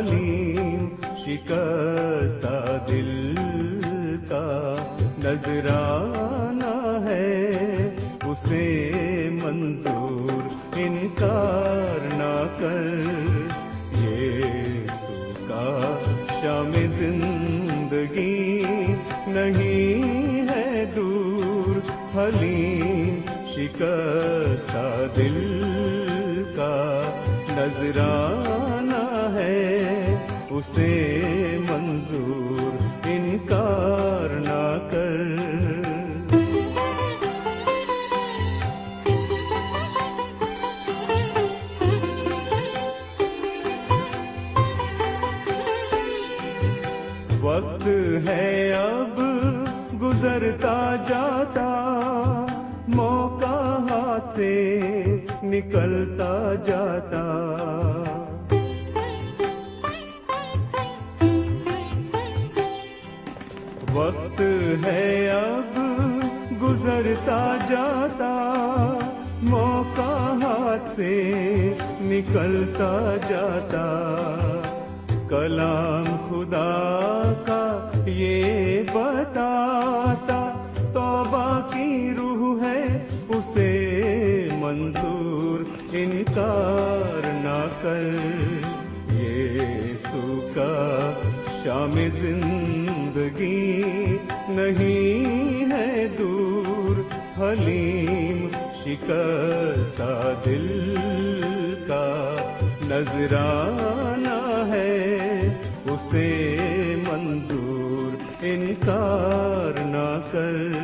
حلیم شکستہ دل کا نذرانہ ہے۔ اسے منظور انکار نہ کر۔ یہ سوکا شام زندگی نہیں ہے دور۔ حلیم، شکستہ دل کا نذرانہ ہے اسے منظور انکار نہ کر۔ وقت ہے اب، گزرتا جاتا۔ موقع ہاتھ سے نکلتا جاتا۔ ہے اب گزرتا جاتا، موقع ہاتھ سے نکلتا جاتا۔ کلام خدا کا یہ بتاتا، توبہ کی روح ہے، اسے منظور انکار نہ کر۔ یہ سوکا شام زندگی نہیں ہے دور حلیم شکستہ دل کا نذرانہ ہے اسے منظور انکار نہ کر۔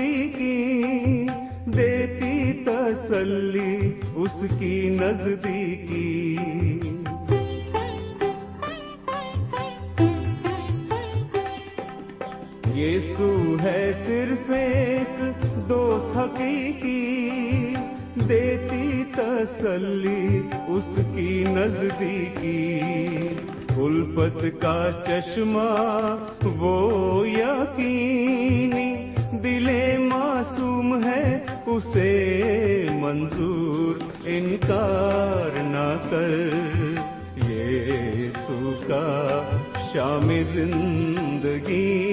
دوست دیتی تسلی اس کی نزدیکی۔ یسو ہے صرف ایک دوست حقیقی، دیتی تسلی اس کی نزدیکی۔ الفت کا چشمہ وہ یقینی دل معصوم ہے اسے منظور انکار نہ کر۔ یہ سوکا شام زندگی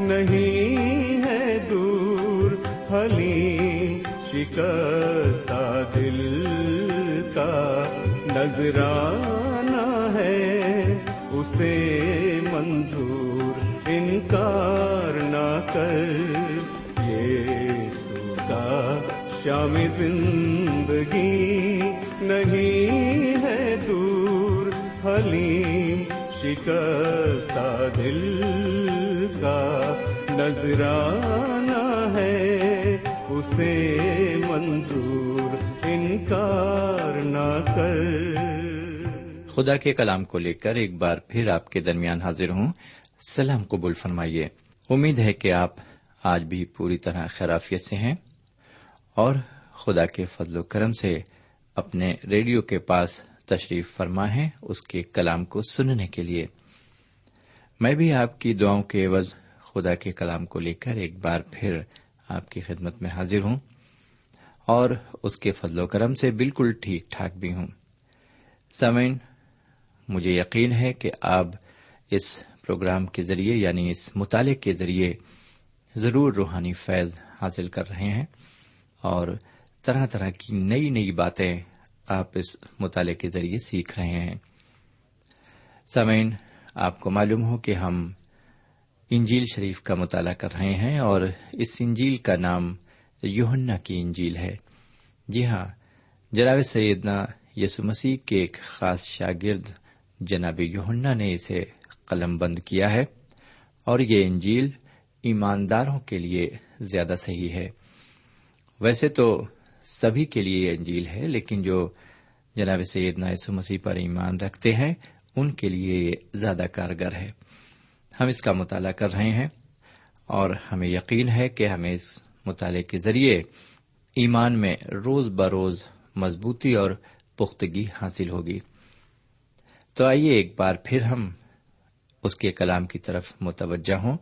نہیں ہے دور۔ حلیم شکستہ دل کا نذرانہ ہے، اسے منظور انکار نہ کر۔ یہ سوکا شام زندگی نہیں ہے دور۔ حلیم شکستہ دل کا نذرانہ ہے۔ اسے منظور انکار نہ کر۔ خدا کے کلام کو لے کر ایک بار پھر آپ کے درمیان حاضر ہوں۔ سلام قبول فرمائیے۔ امید ہے کہ آپ آج بھی پوری طرح خیرافیت سے ہیں اور خدا کے فضل و کرم سے اپنے ریڈیو کے پاس تشریف فرما ہے اس کے کلام کو سننے کے لیے۔ میں بھی آپ کی دعاؤں کے عوض خدا کے کلام کو لے کر ایک بار پھر آپ کی خدمت میں حاضر ہوں اور اس کے فضل و کرم سے بالکل ٹھیک ٹھاک بھی ہوں۔ سمین مجھے یقین ہے کہ آپ اس پروگرام کے ذریعے یعنی اس مطالعے کے ذریعے ضرور روحانی فیض حاصل کر رہے ہیں اور طرح طرح کی نئی نئی باتیں آپ اس مطالعے کے ذریعے سیکھ رہے ہیں۔ سمین آپ کو معلوم ہو کہ ہم انجیل شریف کا مطالعہ کر رہے ہیں اور اس انجیل کا نام یوہنا کی انجیل ہے۔ جی ہاں جناب سیدنا یسو مسیح کے ایک خاص شاگرد جناب یوہنا نے اسے قلم بند کیا ہے اور یہ انجیل ایمانداروں کے لیے زیادہ صحیح ہے۔ ویسے تو سبھی کے لیے یہ انجیل ہے، لیکن جو جناب سیدنا یسو مسیح پر ایمان رکھتے ہیں، ان کے لیے یہ زیادہ کارگر ہے۔ ہم اس کا مطالعہ کر رہے ہیں اور ہمیں یقین ہے کہ ہمیں اس مطالعے کے ذریعے ایمان میں روز بروز مضبوطی اور پختگی حاصل ہوگی۔ تو آئیے ایک بار پھر ہم اس کے کلام کی طرف متوجہ ہوں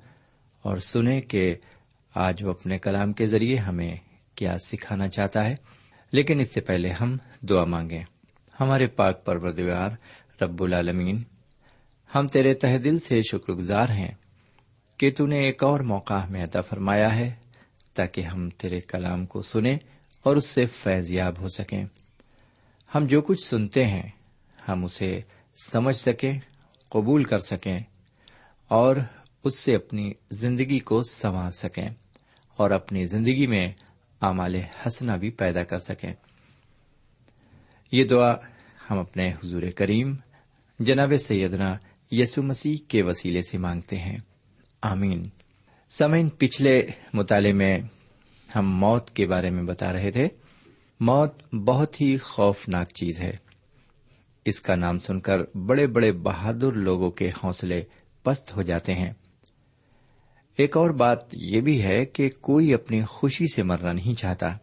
اور سنیں کہ آج وہ اپنے کلام کے ذریعے ہمیں کیا سکھانا چاہتا ہے۔ لیکن اس سے پہلے ہم دعا مانگیں۔ ہمارے پاک پروردگار رب العالمین، ہم تیرے تہ دل سے شکر گزار ہیں کہ تو نے ایک اور موقع میں عطا فرمایا ہے تاکہ ہم تیرے کلام کو سنیں اور اس سے فیض یاب ہو سکیں۔ ہم جو کچھ سنتے ہیں، ہم اسے سمجھ سکیں، قبول کر سکیں۔ اور اس سے اپنی زندگی کو سنوار سکیں اور اپنی زندگی میں اعمال حسنا بھی پیدا کر سکیں۔ یہ دعا ہم اپنے حضور کریم جناب سیدنا یسو مسیح کے وسیلے سے مانگتے ہیں۔ آمین۔ سمین پچھلے مطالعے میں ہم موت کے بارے میں بتا رہے تھے۔ موت بہت ہی خوفناک چیز ہے۔ اس کا نام سن کر بڑے بڑے بہادر لوگوں کے حوصلے پست ہو جاتے ہیں۔ ایک اور بات یہ بھی ہے کہ کوئی اپنی خوشی سے مرنا نہیں چاہتا۔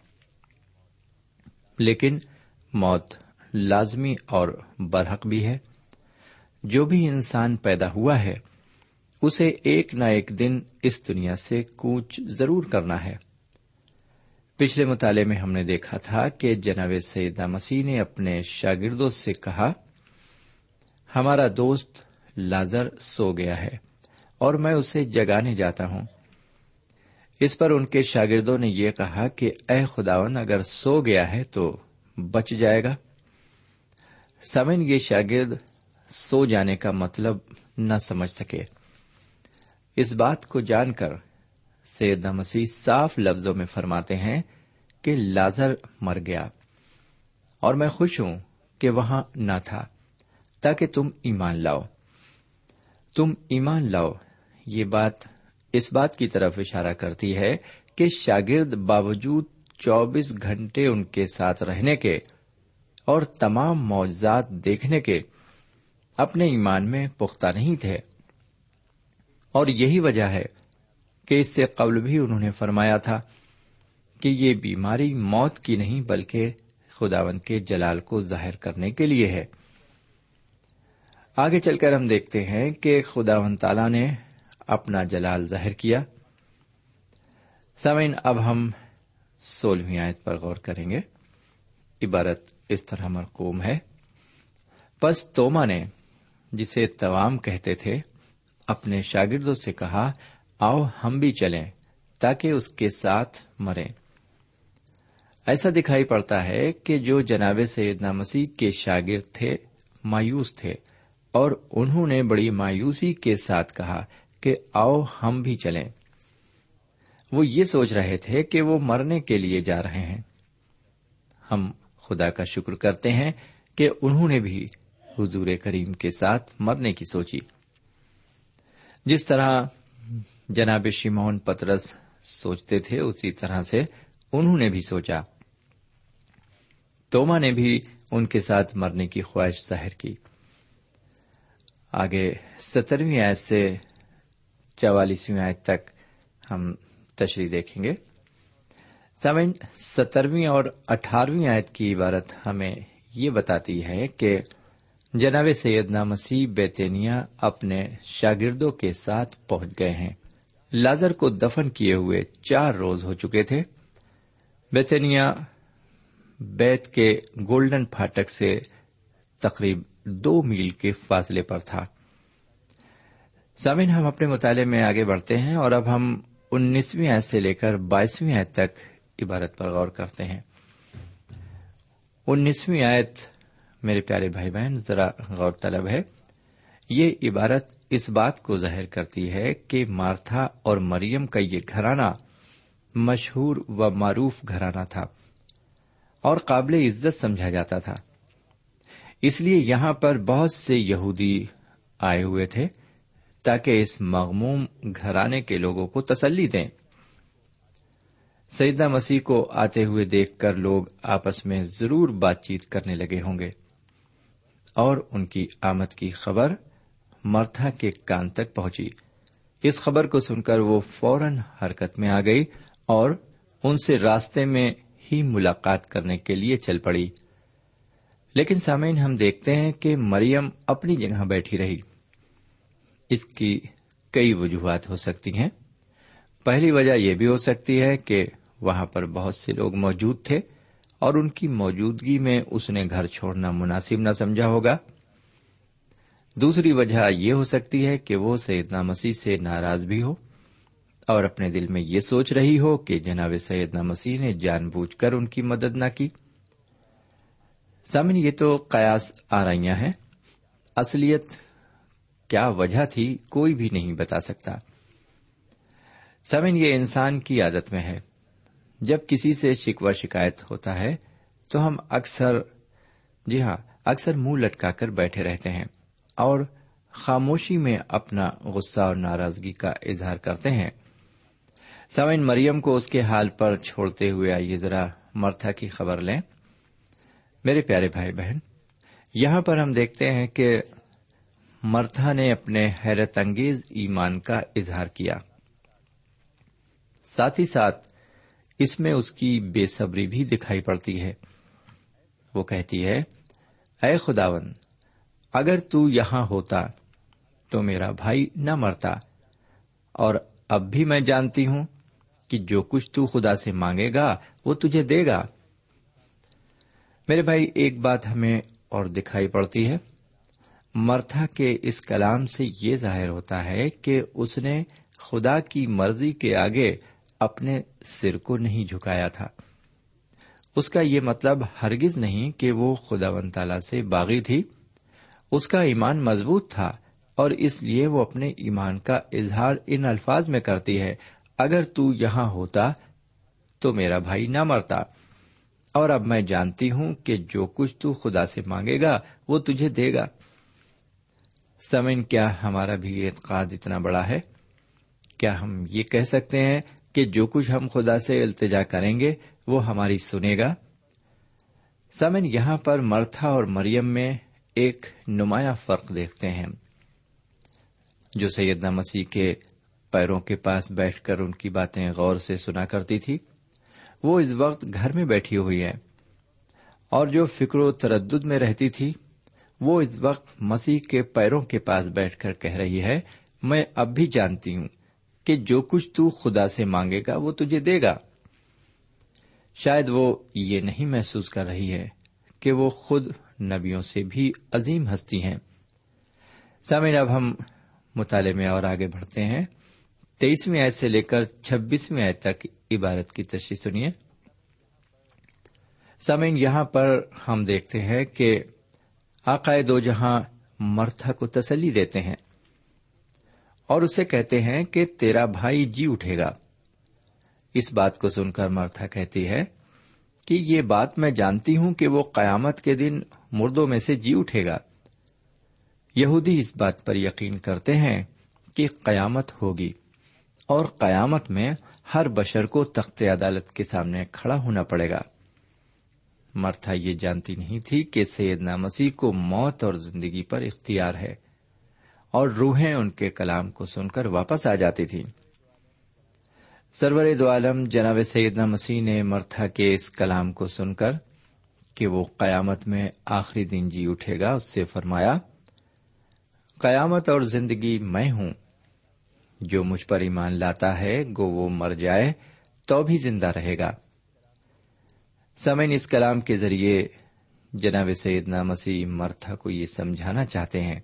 لیکن موت لازمی اور برحق بھی ہے۔ جو بھی انسان پیدا ہوا ہے، اسے ایک نہ ایک دن اس دنیا سے کوچ ضرور کرنا ہے۔ پچھلے مطالعے میں ہم نے دیکھا تھا کہ جناب سیدہ مسیح نے اپنے شاگردوں سے کہا، ہمارا دوست لازر سو گیا ہے اور میں اسے جگانے جاتا ہوں۔ اس پر ان کے شاگردوں نے یہ کہا کہ اے خداون اگر سو گیا ہے تو بچ جائے گا۔ سمن یہ شاگرد سو جانے کا مطلب نہ سمجھ سکے۔ اس بات کو جان کر سید مسیح صاف لفظوں میں فرماتے ہیں کہ لازر مر گیا اور میں خوش ہوں کہ وہاں نہ تھا تاکہ تم ایمان لاؤ۔ تم ایمان لاؤ۔ یہ بات اس بات کی طرف اشارہ کرتی ہے کہ شاگرد باوجود چوبیس گھنٹے ان کے ساتھ رہنے کے اور تمام معجزات دیکھنے کے اپنے ایمان میں پختہ نہیں تھے۔ اور یہی وجہ ہے کہ اس سے قبل بھی انہوں نے فرمایا تھا کہ یہ بیماری موت کی نہیں بلکہ خداون کے جلال کو ظاہر کرنے کے لیے ہے۔ آگے چل کر ہم دیکھتے ہیں کہ خداون تعالی نے اپنا جلال ظاہر کیا۔ سمین اب ہم سولہویں آیت پر غور کریں گے۔ عبارت اس طرح مرکوم ہے۔ پس توما نے جسے توام کہتے تھے، اپنے شاگردوں سے کہا، آؤ ہم بھی چلیں تاکہ اس کے ساتھ مریں۔ ایسا دکھائی پڑتا ہے کہ جو جناب سیدنا مسیح کے شاگرد تھے، مایوس تھے۔ اور انہوں نے بڑی مایوسی کے ساتھ کہا کہ آؤ ہم بھی چلیں۔ وہ یہ سوچ رہے تھے کہ وہ مرنے کے لیے جا رہے ہیں۔ ہم خدا کا شکر کرتے ہیں کہ انہوں نے بھی حضور کریم کے ساتھ مرنے کی سوچی۔ جس طرح جناب شیمون پترس سوچتے تھے، اسی طرح سے انہوں نے بھی سوچا۔ توما نے بھی ان کے ساتھ مرنے کی خواہش ظاہر کی۔ آگے سترویں آیت سے چوالیسویں آیت تک ہم تشریح دیکھیں گے۔ سمن، سترویں اور اٹھارہویں آیت کی عبارت ہمیں یہ بتاتی ہے کہ جناب سیدنا مسیح بیتینیا اپنے شاگردوں کے ساتھ پہنچ گئے ہیں۔ لازر کو دفن کیے ہوئے چار روز ہو چکے تھے۔ بیتینیا بیت کے گولڈن پھاٹک سے تقریب دو میل کے فاصلے پر تھا۔ سامن ہم اپنے مطالعے میں آگے بڑھتے ہیں اور اب ہم انیسویں آیت سے لے کر بائیسویں آیت تک عبارت پر غور کرتے ہیں۔ انیسویں آیت، میرے پیارے بھائی بہن، ذرا غور طلب ہے۔ یہ عبارت اس بات کو ظاہر کرتی ہے کہ مارتھا اور مریم کا یہ گھرانہ مشہور و معروف گھرانہ تھا اور قابل عزت سمجھا جاتا تھا۔ اس لیے یہاں پر بہت سے یہودی آئے ہوئے تھے تاکہ اس مغموم گھرانے کے لوگوں کو تسلی دیں۔ سیدہ مسیح کو آتے ہوئے دیکھ کر لوگ آپس میں ضرور بات چیت کرنے لگے ہوں گے۔ اور ان کی آمد کی خبر مرتھا کے کان تک پہنچی۔ اس خبر کو سن کر وہ فوراً حرکت میں آ گئی اور ان سے راستے میں ہی ملاقات کرنے کے لیے چل پڑی۔ لیکن سامعین، ہم دیکھتے ہیں کہ مریم اپنی جگہ بیٹھی رہی۔ اس کی کئی وجوہات ہو سکتی ہیں۔ پہلی وجہ یہ بھی ہو سکتی ہے کہ وہاں پر بہت سے لوگ موجود تھے اور ان کی موجودگی میں اس نے گھر چھوڑنا مناسب نہ سمجھا ہوگا۔ دوسری وجہ یہ ہو سکتی ہے کہ وہ سیدنا مسیح سے ناراض بھی ہو اور اپنے دل میں یہ سوچ رہی ہو کہ جناب سیدنا مسیح نے جان بوجھ کر ان کی مدد نہ کی۔ سامن یہ تو قیاس آرائیاں ہیں۔ اصلیت کیا وجہ تھی کوئی بھی نہیں بتا سکتا۔ سمن یہ انسان کی عادت میں ہے۔ جب کسی سے شکوا شکایت ہوتا ہے تو ہم اکثر جی ہاں اکثر منہ لٹکا کر بیٹھے رہتے ہیں اور خاموشی میں اپنا غصہ اور ناراضگی کا اظہار کرتے ہیں۔ سمن مریم کو اس کے حال پر چھوڑتے ہوئے آئیے ذرا مرتھا کی خبر لیں۔ میرے پیارے بھائی بہن، یہاں پر ہم دیکھتے ہیں کہ مرتھا نے اپنے حیرت انگیز ایمان کا اظہار کیا۔ ساتھ ہی ساتھ اس میں اس کی بے صبری بھی دکھائی پڑتی ہے۔ وہ کہتی ہے، اے خداون، اگر تو یہاں ہوتا تو میرا بھائی نہ مرتا۔ اور اب بھی میں جانتی ہوں کہ جو کچھ تو خدا سے مانگے گا وہ تجھے دے گا۔ میرے بھائی، ایک بات ہمیں اور دکھائی پڑتی ہے۔ مرتھا کے اس کلام سے یہ ظاہر ہوتا ہے کہ اس نے خدا کی مرضی کے آگے اپنے سر کو نہیں جھکایا تھا۔ اس کا یہ مطلب ہرگز نہیں کہ وہ خدا ون تالا سے باغی تھی۔ اس کا ایمان مضبوط تھا اور اس لیے وہ اپنے ایمان کا اظہار ان الفاظ میں کرتی ہے۔ اگر تو یہاں ہوتا تو میرا بھائی نہ مرتا اور اب میں جانتی ہوں کہ جو کچھ تو خدا سے مانگے گا، وہ تجھے دے گا۔ سمن، کیا ہمارا بھی اعتقاد اتنا بڑا ہے؟ کیا ہم یہ کہہ سکتے ہیں کہ جو کچھ ہم خدا سے التجا کریں گے، وہ ہماری سنے گا؟ سمن، یہاں پر مرتھا اور مریم میں ایک نمایاں فرق دیکھتے ہیں۔ جو سیدنا مسیح کے پیروں کے پاس بیٹھ کر ان کی باتیں غور سے سنا کرتی تھی وہ اس وقت گھر میں بیٹھی ہوئی ہے۔ اور جو فکر و تردد میں رہتی تھی، وہ اس وقت مسیح کے پیروں کے پاس بیٹھ کر کہہ رہی ہے، میں اب بھی جانتی ہوں کہ جو کچھ تو خدا سے مانگے گا، وہ تجھے دے گا۔ شاید وہ یہ نہیں محسوس کر رہی ہے کہ وہ خود نبیوں سے بھی عظیم ہستی ہیں۔ سامعین، اب ہم مطالعے میں اور آگے بڑھتے ہیں۔ تیئیسویں آئے سے لے کر چھبیسویں آئے تک عبارت کی تشریح سنیے۔ سمین یہاں پر ہم دیکھتے ہیں کہ عقائد دو جہاں مرتھا کو تسلی دیتے ہیں اور اسے کہتے ہیں کہ تیرا بھائی جی اٹھے گا۔ اس بات کو سن کر مرتھا کہتی ہے کہ یہ بات میں جانتی ہوں کہ وہ قیامت کے دن مردوں میں سے جی اٹھے گا۔ یہودی اس بات پر یقین کرتے ہیں کہ قیامت ہوگی۔ اور قیامت میں ہر بشر کو تخت عدالت کے سامنے کھڑا ہونا پڑے گا۔ مرتھا یہ جانتی نہیں تھی کہ سیدنا مسیح کو موت اور زندگی پر اختیار ہے اور روحیں ان کے کلام کو سن کر واپس آ جاتی تھی سرور دو عالم، جناب سیدنا مسیح نے مرتھا کے اس کلام کو سن کر کہ وہ قیامت میں آخری دن جی اٹھے گا، اس سے فرمایا، قیامت اور زندگی میں ہوں۔ جو مجھ پر ایمان لاتا ہے، گو وہ مر جائے تو بھی زندہ رہے گا۔ سمین اس کلام کے ذریعے جناب سیدنا مسیح مرتھا کو یہ سمجھانا چاہتے ہیں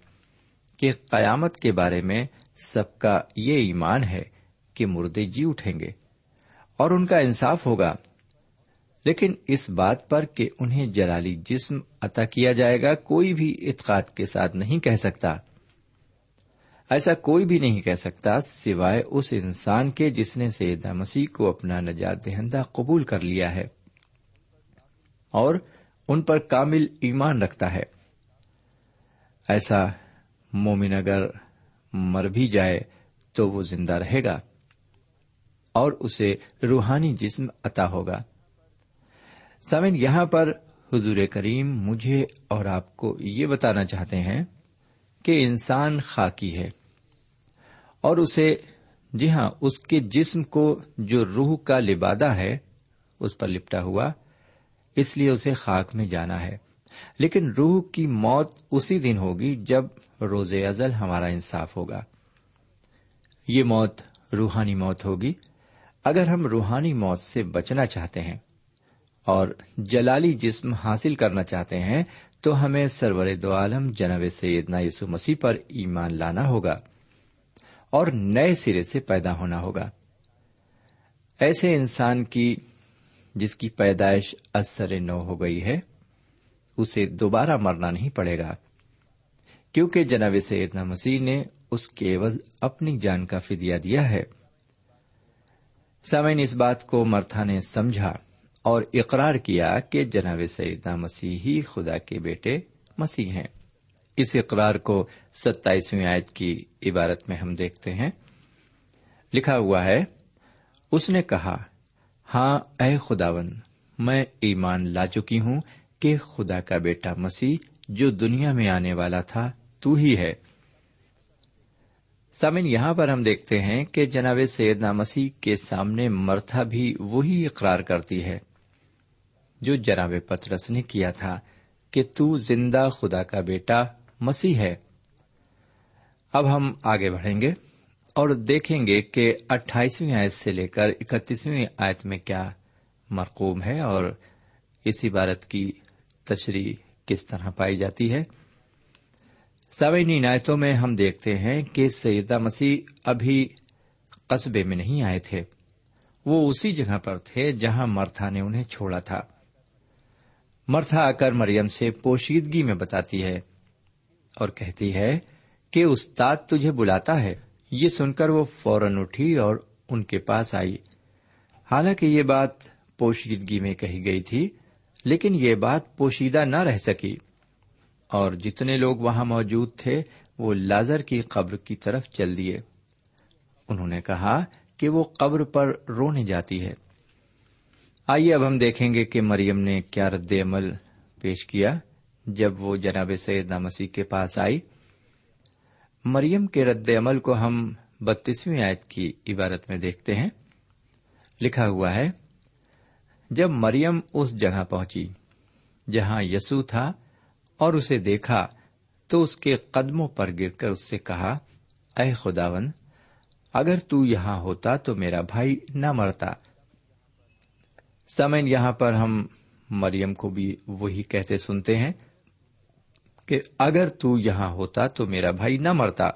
کہ قیامت کے بارے میں سب کا یہ ایمان ہے کہ مردے جی اٹھیں گے اور ان کا انصاف ہوگا۔ لیکن اس بات پر کہ انہیں جلالی جسم عطا کیا جائے گا، کوئی بھی اطقاد کے ساتھ نہیں کہہ سکتا۔ ایسا کوئی بھی نہیں کہہ سکتا سوائے اس انسان کے جس نے سیدہ مسیح کو اپنا نجات دہندہ قبول کر لیا ہے اور ان پر کامل ایمان رکھتا ہے۔ ایسا مومن اگر مر بھی جائے تو وہ زندہ رہے گا اور اسے روحانی جسم عطا ہوگا۔ سمن یہاں پر حضور کریم مجھے اور آپ کو یہ بتانا چاہتے ہیں کہ انسان خاکی ہے اور اسے جی ہاں اس کے جسم کو جو روح کا لبادہ ہے، اس پر لپٹا ہوا، اس لیے اسے خاک میں جانا ہے۔ لیکن روح کی موت اسی دن ہوگی جب روز ازل ہمارا انصاف ہوگا۔ یہ موت روحانی موت ہوگی۔ اگر ہم روحانی موت سے بچنا چاہتے ہیں اور جلالی جسم حاصل کرنا چاہتے ہیں تو ہمیں سرور دو عالم جناب سیدنا یسو مسیح پر ایمان لانا ہوگا اور نئے سرے سے پیدا ہونا ہوگا۔ ایسے انسان کی جس کی پیدائش اثر نو ہو گئی ہے، اسے دوبارہ مرنا نہیں پڑے گا۔ کیونکہ جناب سیدنا مسیح نے اس کے عوض اپنی جان کا فدیہ دیا ہے۔ سامعین، اس بات کو مرتھا نے سمجھا۔ اور اقرار کیا کہ جناب سیدنا مسیح خدا کے بیٹے مسیح ہیں۔ اس اقرار کو ستائیسویں آیت کی عبارت میں ہم دیکھتے ہیں۔ لکھا ہوا ہے، اس نے کہا ہاں اے خداون میں ایمان لا چکی ہوں کہ خدا کا بیٹا مسیح جو دنیا میں آنے والا تھا، تو ہی ہے۔ سامن یہاں پر ہم دیکھتے ہیں کہ جناب سیدنا مسیح کے سامنے مرتھا بھی وہی اقرار کرتی ہے۔ جو جناب پترس نے کیا تھا کہ تو زندہ خدا کا بیٹا مسیح ہے۔ اب ہم آگے بڑھیں گے اور دیکھیں گے کہ اٹھائیسویں آیت سے لے کر اکتیسویں آیت میں کیا مرقوم ہے اور اس عبارت کی تشریح کس طرح پائی جاتی ہے۔ سوئن عنایتوں میں ہم دیکھتے ہیں کہ سیدہ مسیح ابھی قصبے میں نہیں آئے تھے۔ وہ اسی جگہ پر تھے جہاں مرتھا نے انہیں چھوڑا تھا۔ مرتھا آ کر مریم سے پوشیدگی میں بتاتی ہے اور کہتی ہے کہ استاد تجھے بلاتا ہے۔ یہ سن کر وہ فوراً اٹھی اور ان کے پاس آئی۔ حالانکہ یہ بات پوشیدگی میں کہی گئی تھی، لیکن یہ بات پوشیدہ نہ رہ سکی۔ اور جتنے لوگ وہاں موجود تھے، وہ لازر کی قبر کی طرف چل دیے۔ انہوں نے کہا کہ وہ قبر پر رونے جاتی ہے۔ آئیے اب ہم دیکھیں گے کہ مریم نے کیا رد عمل پیش کیا جب وہ جناب سیدنا مسیح کے پاس آئی۔ مریم کے رد عمل کو ہم بتیسویں آیت کی عبارت میں دیکھتے ہیں۔ لکھا ہوا ہے، جب مریم اس جگہ پہنچی جہاں یسو تھا اور اسے دیکھا تو اس کے قدموں پر گر کر اس سے کہا، اے خداون اگر تو یہاں ہوتا تو میرا بھائی نہ مرتا۔ سمن یہاں پر ہم مریم کو بھی وہی کہتے سنتے ہیں کہ اگر تو یہاں ہوتا تو میرا بھائی نہ مرتا۔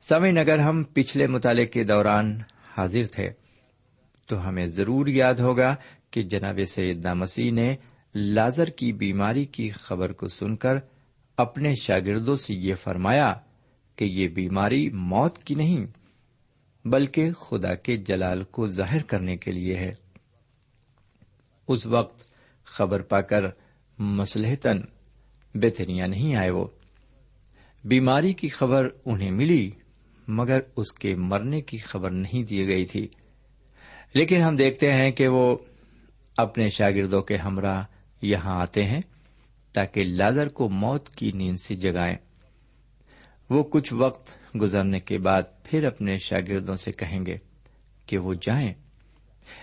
سمین اگر ہم پچھلے مطالعے کے دوران حاضر تھے تو ہمیں ضرور یاد ہوگا کہ جناب سیدنا مسیح نے لازر کی بیماری کی خبر کو سن کر اپنے شاگردوں سے یہ فرمایا کہ یہ بیماری موت کی نہیں، بلکہ خدا کے جلال کو ظاہر کرنے کے لیے ہے۔ اس وقت خبر پا کر مسلحتن بےتنیا نہیں آئے وہ۔ بیماری کی خبر انہیں ملی، مگر اس کے مرنے کی خبر نہیں دی گئی تھی۔ لیکن ہم دیکھتے ہیں کہ وہ اپنے شاگردوں کے ہمراہ یہاں آتے ہیں تاکہ لادر کو موت کی نیند سے جگائیں۔ وہ کچھ وقت گزرنے کے بعد پھر اپنے شاگردوں سے کہیں گے کہ وہ جائیں۔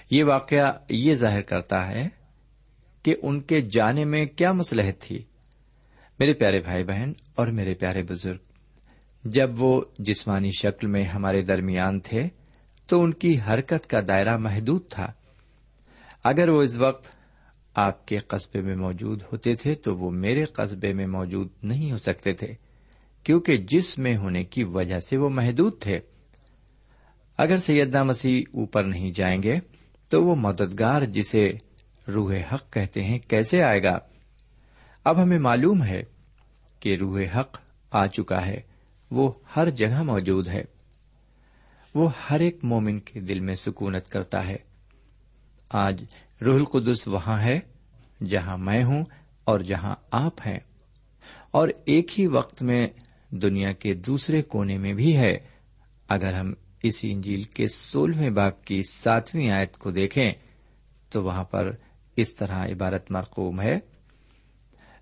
یہ واقعہ یہ ظاہر کرتا ہے کہ ان کے جانے میں کیا مسلحت تھی۔ میرے پیارے بھائی بہن اور میرے پیارے بزرگ، جب وہ جسمانی شکل میں ہمارے درمیان تھے تو ان کی حرکت کا دائرہ محدود تھا۔ اگر وہ اس وقت آپ کے قصبے میں موجود ہوتے تھے تو وہ میرے قصبے میں موجود نہیں ہو سکتے تھے، کیونکہ جس میں ہونے کی وجہ سے وہ محدود تھے۔ اگر سیدنا مسیح اوپر نہیں جائیں گے تو وہ مددگار جسے روح حق کہتے ہیں کیسے آئے گا؟ اب ہمیں معلوم ہے کہ روح حق آ چکا ہے، وہ ہر جگہ موجود ہے۔ وہ ہر ایک مومن کے دل میں سکونت کرتا ہے۔ آج روح القدس وہاں ہے، جہاں میں ہوں اور جہاں آپ ہیں۔ اور ایک ہی وقت میں دنیا کے دوسرے کونے میں بھی ہے۔ اگر ہم اس انجیل کے سولہویں باپ کی ساتویں آیت کو دیکھیں تو وہاں پر اس طرح عبارت مرقوم ہے۔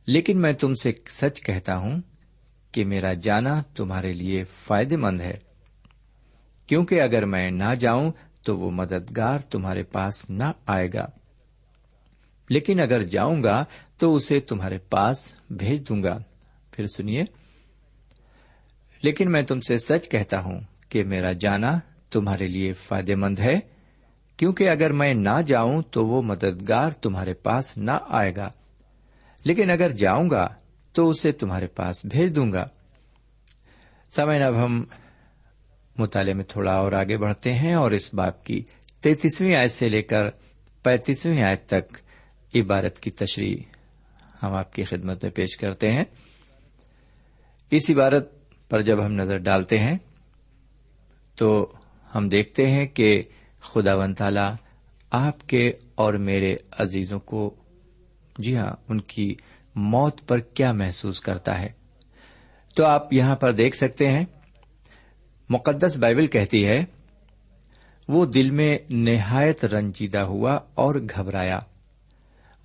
لیکن میں تم سے سچ کہتا ہوں کہ میرا جانا تمہارے لیے فائدے مند ہے۔ کیونکہ اگر میں نہ جاؤں تو وہ مددگار تمہارے پاس نہ آئے گا۔ لیکن اگر جاؤں گا تو اسے تمہارے پاس بھیج دوں گا۔ پھر سنیے۔ لیکن میں تم سے سچ کہتا ہوں کہ میرا جانا تمہارے لیے فائدے مند ہے، کیونکہ اگر میں نہ جاؤں تو وہ مددگار تمہارے پاس نہ آئے گا۔ لیکن اگر جاؤں گا تو اسے تمہارے پاس بھیج دوں گا۔ سمے اب ہم مطالعے میں تھوڑا اور آگے بڑھتے ہیں اور اس باپ کی تینتیسویں آیت سے لے کر پینتیسویں آیت تک عبارت کی تشریح ہم آپ کی خدمت میں پیش کرتے ہیں۔ اس عبارت پر جب ہم نظر ڈالتے ہیں تو ہم دیکھتے ہیں کہ خدا ون تعالی آپ کے اور میرے عزیزوں کو جی ہاں ان کی موت پر کیا محسوس کرتا ہے۔ تو آپ یہاں پر دیکھ سکتے ہیں، مقدس بائبل کہتی ہے، وہ دل میں نہایت رنجیدہ ہوا اور گھبرایا۔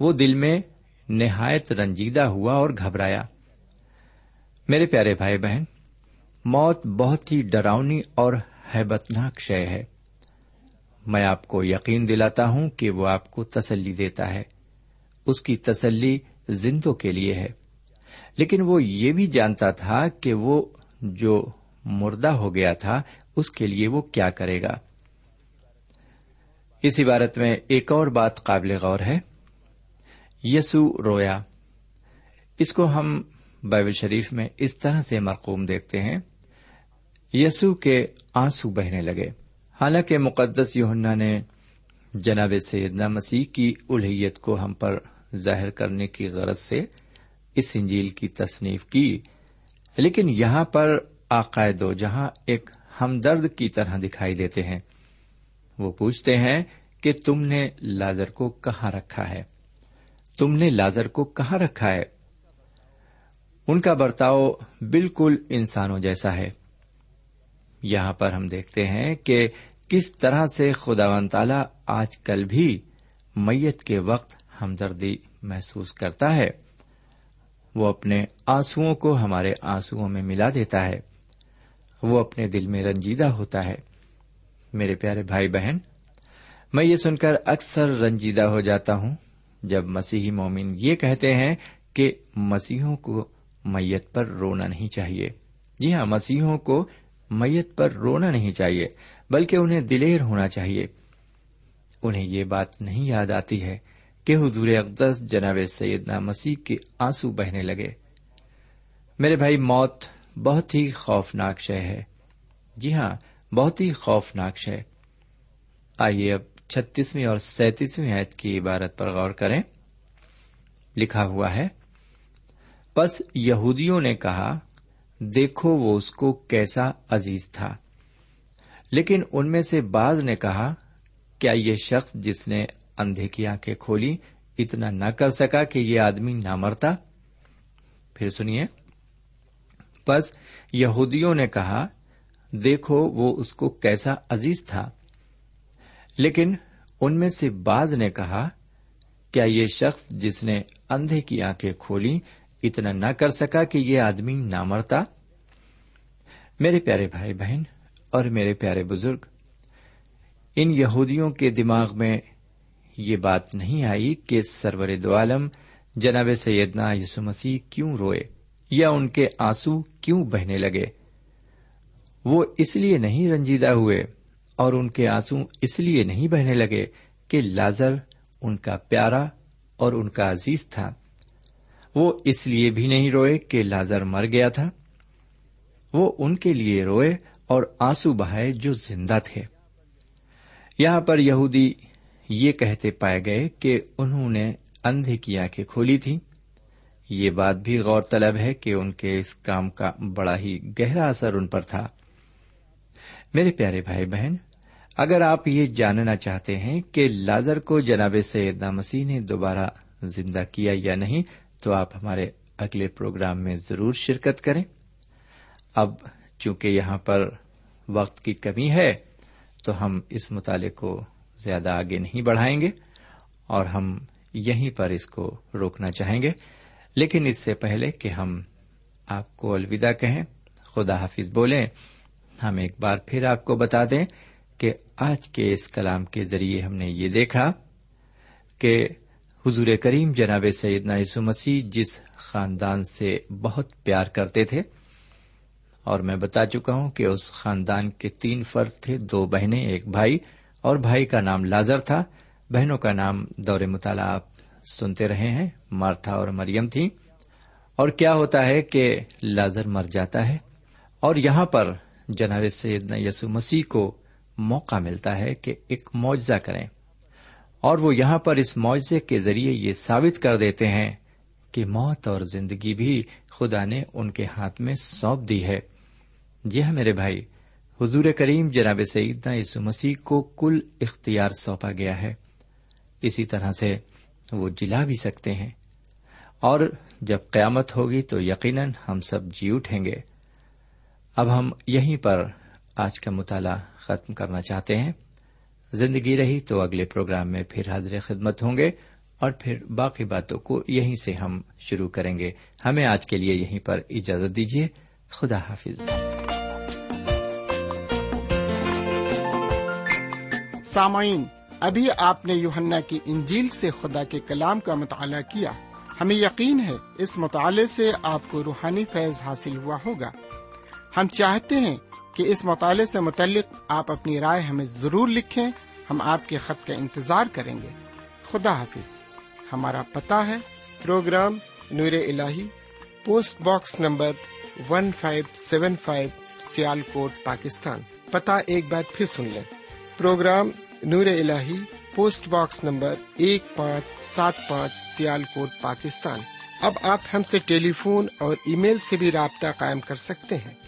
وہ دل میں نہایت رنجیدہ ہوا اور گھبرایا۔ میرے پیارے بھائی بہن، موت بہت ہی ڈراؤنی اور ہیبتناک شے ہے۔ میں آپ کو یقین دلاتا ہوں کہ وہ آپ کو تسلی دیتا ہے۔ اس کی تسلی زندوں کے لیے ہے۔ لیکن وہ یہ بھی جانتا تھا کہ وہ جو مردہ ہو گیا تھا، اس کے لیے وہ کیا کرے گا۔ اس عبارت میں ایک اور بات قابل غور ہے۔ یسو رویا۔ اس کو ہم بائبل شریف میں اس طرح سے مرقوم دیکھتے ہیں۔ یسو کے آنسو بہنے لگے۔ حالانکہ مقدس یوہنا نے جناب سیدنا مسیح کی الہیت کو ہم پر ظاہر کرنے کی غرض سے اس انجیل کی تصنیف کی، لیکن یہاں پر عقائد و جہاں ایک ہمدرد کی طرح دکھائی دیتے ہیں۔ وہ پوچھتے ہیں کہ تم نے لازر کو کہاں رکھا ہے؟ تم نے لازر کو کہاں رکھا ہے؟ ان کا برتاؤ بالکل انسانوں جیسا ہے۔ یہاں پر ہم دیکھتے ہیں کہ کس طرح سے خدا و تعالی آج کل بھی میت کے وقت ہمدردی محسوس کرتا ہے۔ وہ اپنے آنسو کو ہمارے آنسو میں ملا دیتا ہے۔ وہ اپنے دل میں رنجیدہ ہوتا ہے۔ میرے پیارے بھائی بہن، میں یہ سن کر اکثر رنجیدہ ہو جاتا ہوں جب مسیحی مومن یہ کہتے ہیں کہ مسیحوں کو میت پر رونا نہیں چاہیے۔ جی ہاں مسیحوں کو میت پر رونا نہیں چاہیے، بلکہ انہیں دلیر ہونا چاہیے۔ انہیں یہ بات نہیں یاد آتی ہے کہ حضور اقدس جناب سیدنا مسیح کے آنسو بہنے لگے۔ میرے بھائی، موت بہت ہی خوفناک شے ہے۔ جی ہاں بہت ہی خوفناک شے۔ آئیے اب چھتیسویں اور سینتیسویں عید کی عبارت پر غور کریں۔ لکھا ہوا ہے بس یہودیوں نے کہا دیکھو وہ اس کو کیسا عزیز تھا۔ لیکن ان میں سے بعض نے کہا، کیا یہ شخص جس نے اندھے کی آنکھیں کھولی اتنا نہ کر سکا کہ یہ آدمی نہ مرتا؟ پھر سنیے۔ بس یہودیوں نے کہا، دیکھو وہ اس کو کیسا عزیز تھا۔ لیکن ان میں سے بعض نے کہا، کیا یہ شخص جس نے اندھے کی آنکھیں کھولی اتنا نہ کر سکا کہ یہ آدمی نہ مرتا۔ میرے پیارے بھائی بہن اور میرے پیارے بزرگ، ان یہودیوں کے دماغ میں یہ بات نہیں آئی کہ سرور دو عالم جناب سیدنا یسو مسیح کیوں روئے یا ان کے آنسو کیوں بہنے لگے۔ وہ اس لیے نہیں رنجیدہ ہوئے اور ان کے آنسو اس لیے نہیں بہنے لگے کہ لازر ان کا پیارا اور ان کا عزیز تھا۔ وہ اس لیے بھی نہیں روئے کہ لازر مر گیا تھا۔ وہ ان کے لیے روئے اور آنسو بہائے جو زندہ تھے۔ یہاں پر یہودی یہ کہتے پائے گئے کہ انہوں نے اندھے کی آنکھیں کھولی تھی یہ بات بھی غور طلب ہے کہ ان کے اس کام کا بڑا ہی گہرا اثر ان پر تھا۔ میرے پیارے بھائی بہن، اگر آپ یہ جاننا چاہتے ہیں کہ لازر کو جناب سیدنا مسیح نے دوبارہ زندہ کیا یا نہیں تو آپ ہمارے اگلے پروگرام میں ضرور شرکت کریں۔ اب چونکہ یہاں پر وقت کی کمی ہے، تو ہم اس مطالعے کو زیادہ آگے نہیں بڑھائیں گے اور ہم یہیں پر اس کو روکنا چاہیں گے۔ لیکن اس سے پہلے کہ ہم آپ کو الوداع کہیں، خدا حافظ بولیں، ہم ایک بار پھر آپ کو بتا دیں کہ آج کے اس کلام کے ذریعے ہم نے یہ دیکھا کہ حضور کریم جناب سیدنا یسو مسیح جس خاندان سے بہت پیار کرتے تھے، اور میں بتا چکا ہوں کہ اس خاندان کے تین فرد تھے، دو بہنیں، ایک بھائی، اور بھائی کا نام لازر تھا۔ بہنوں کا نام دور مطالعہ آپ سنتے رہے ہیں، مارتھا اور مریم تھی اور کیا ہوتا ہے کہ لازر مر جاتا ہے، اور یہاں پر جناب سیدنا یسو مسیح کو موقع ملتا ہے کہ ایک معجزہ کریں۔ اور وہ یہاں پر اس معجزے کے ذریعے یہ ثابت کر دیتے ہیں کہ موت اور زندگی بھی خدا نے ان کے ہاتھ میں سونپ دی ہے۔ جی ہاں میرے بھائی، حضور کریم جناب سیدنا یسو مسیح کو کل اختیار سونپا گیا ہے۔ اسی طرح سے وہ جلا بھی سکتے ہیں۔ اور جب قیامت ہوگی تو یقیناً ہم سب جی اٹھیں گے۔ اب ہم یہیں پر آج کا مطالعہ ختم کرنا چاہتے ہیں۔ زندگی رہی تو اگلے پروگرام میں پھر حاضر خدمت ہوں گے اور پھر باقی باتوں کو یہیں سے ہم شروع کریں گے۔ ہمیں آج کے لیے یہیں پر اجازت دیجیے۔ خدا حافظ۔ سامعین، ابھی آپ نے یوہنا کی انجیل سے خدا کے کلام کا مطالعہ کیا۔ ہمیں یقین ہے اس مطالعے سے آپ کو روحانی فیض حاصل ہوا ہوگا۔ ہم چاہتے ہیں کہ اس مطالعے سے متعلق آپ اپنی رائے ہمیں ضرور لکھیں، ہم آپ کے خط کا انتظار کریں گے۔ خدا حافظ۔ ہمارا پتا ہے، پروگرام نور ال post box number one five seven five Sialkot Pakistan. پتا ایک بار پھر سن لیں۔ پروگرام نور ال پوسٹ باکس نمبر ایک پانچ سات پانچ سیال کوٹ پاکستان۔ اب آپ ہم سے ٹیلی فون اور ای میل سے بھی رابطہ قائم کر سکتے ہیں۔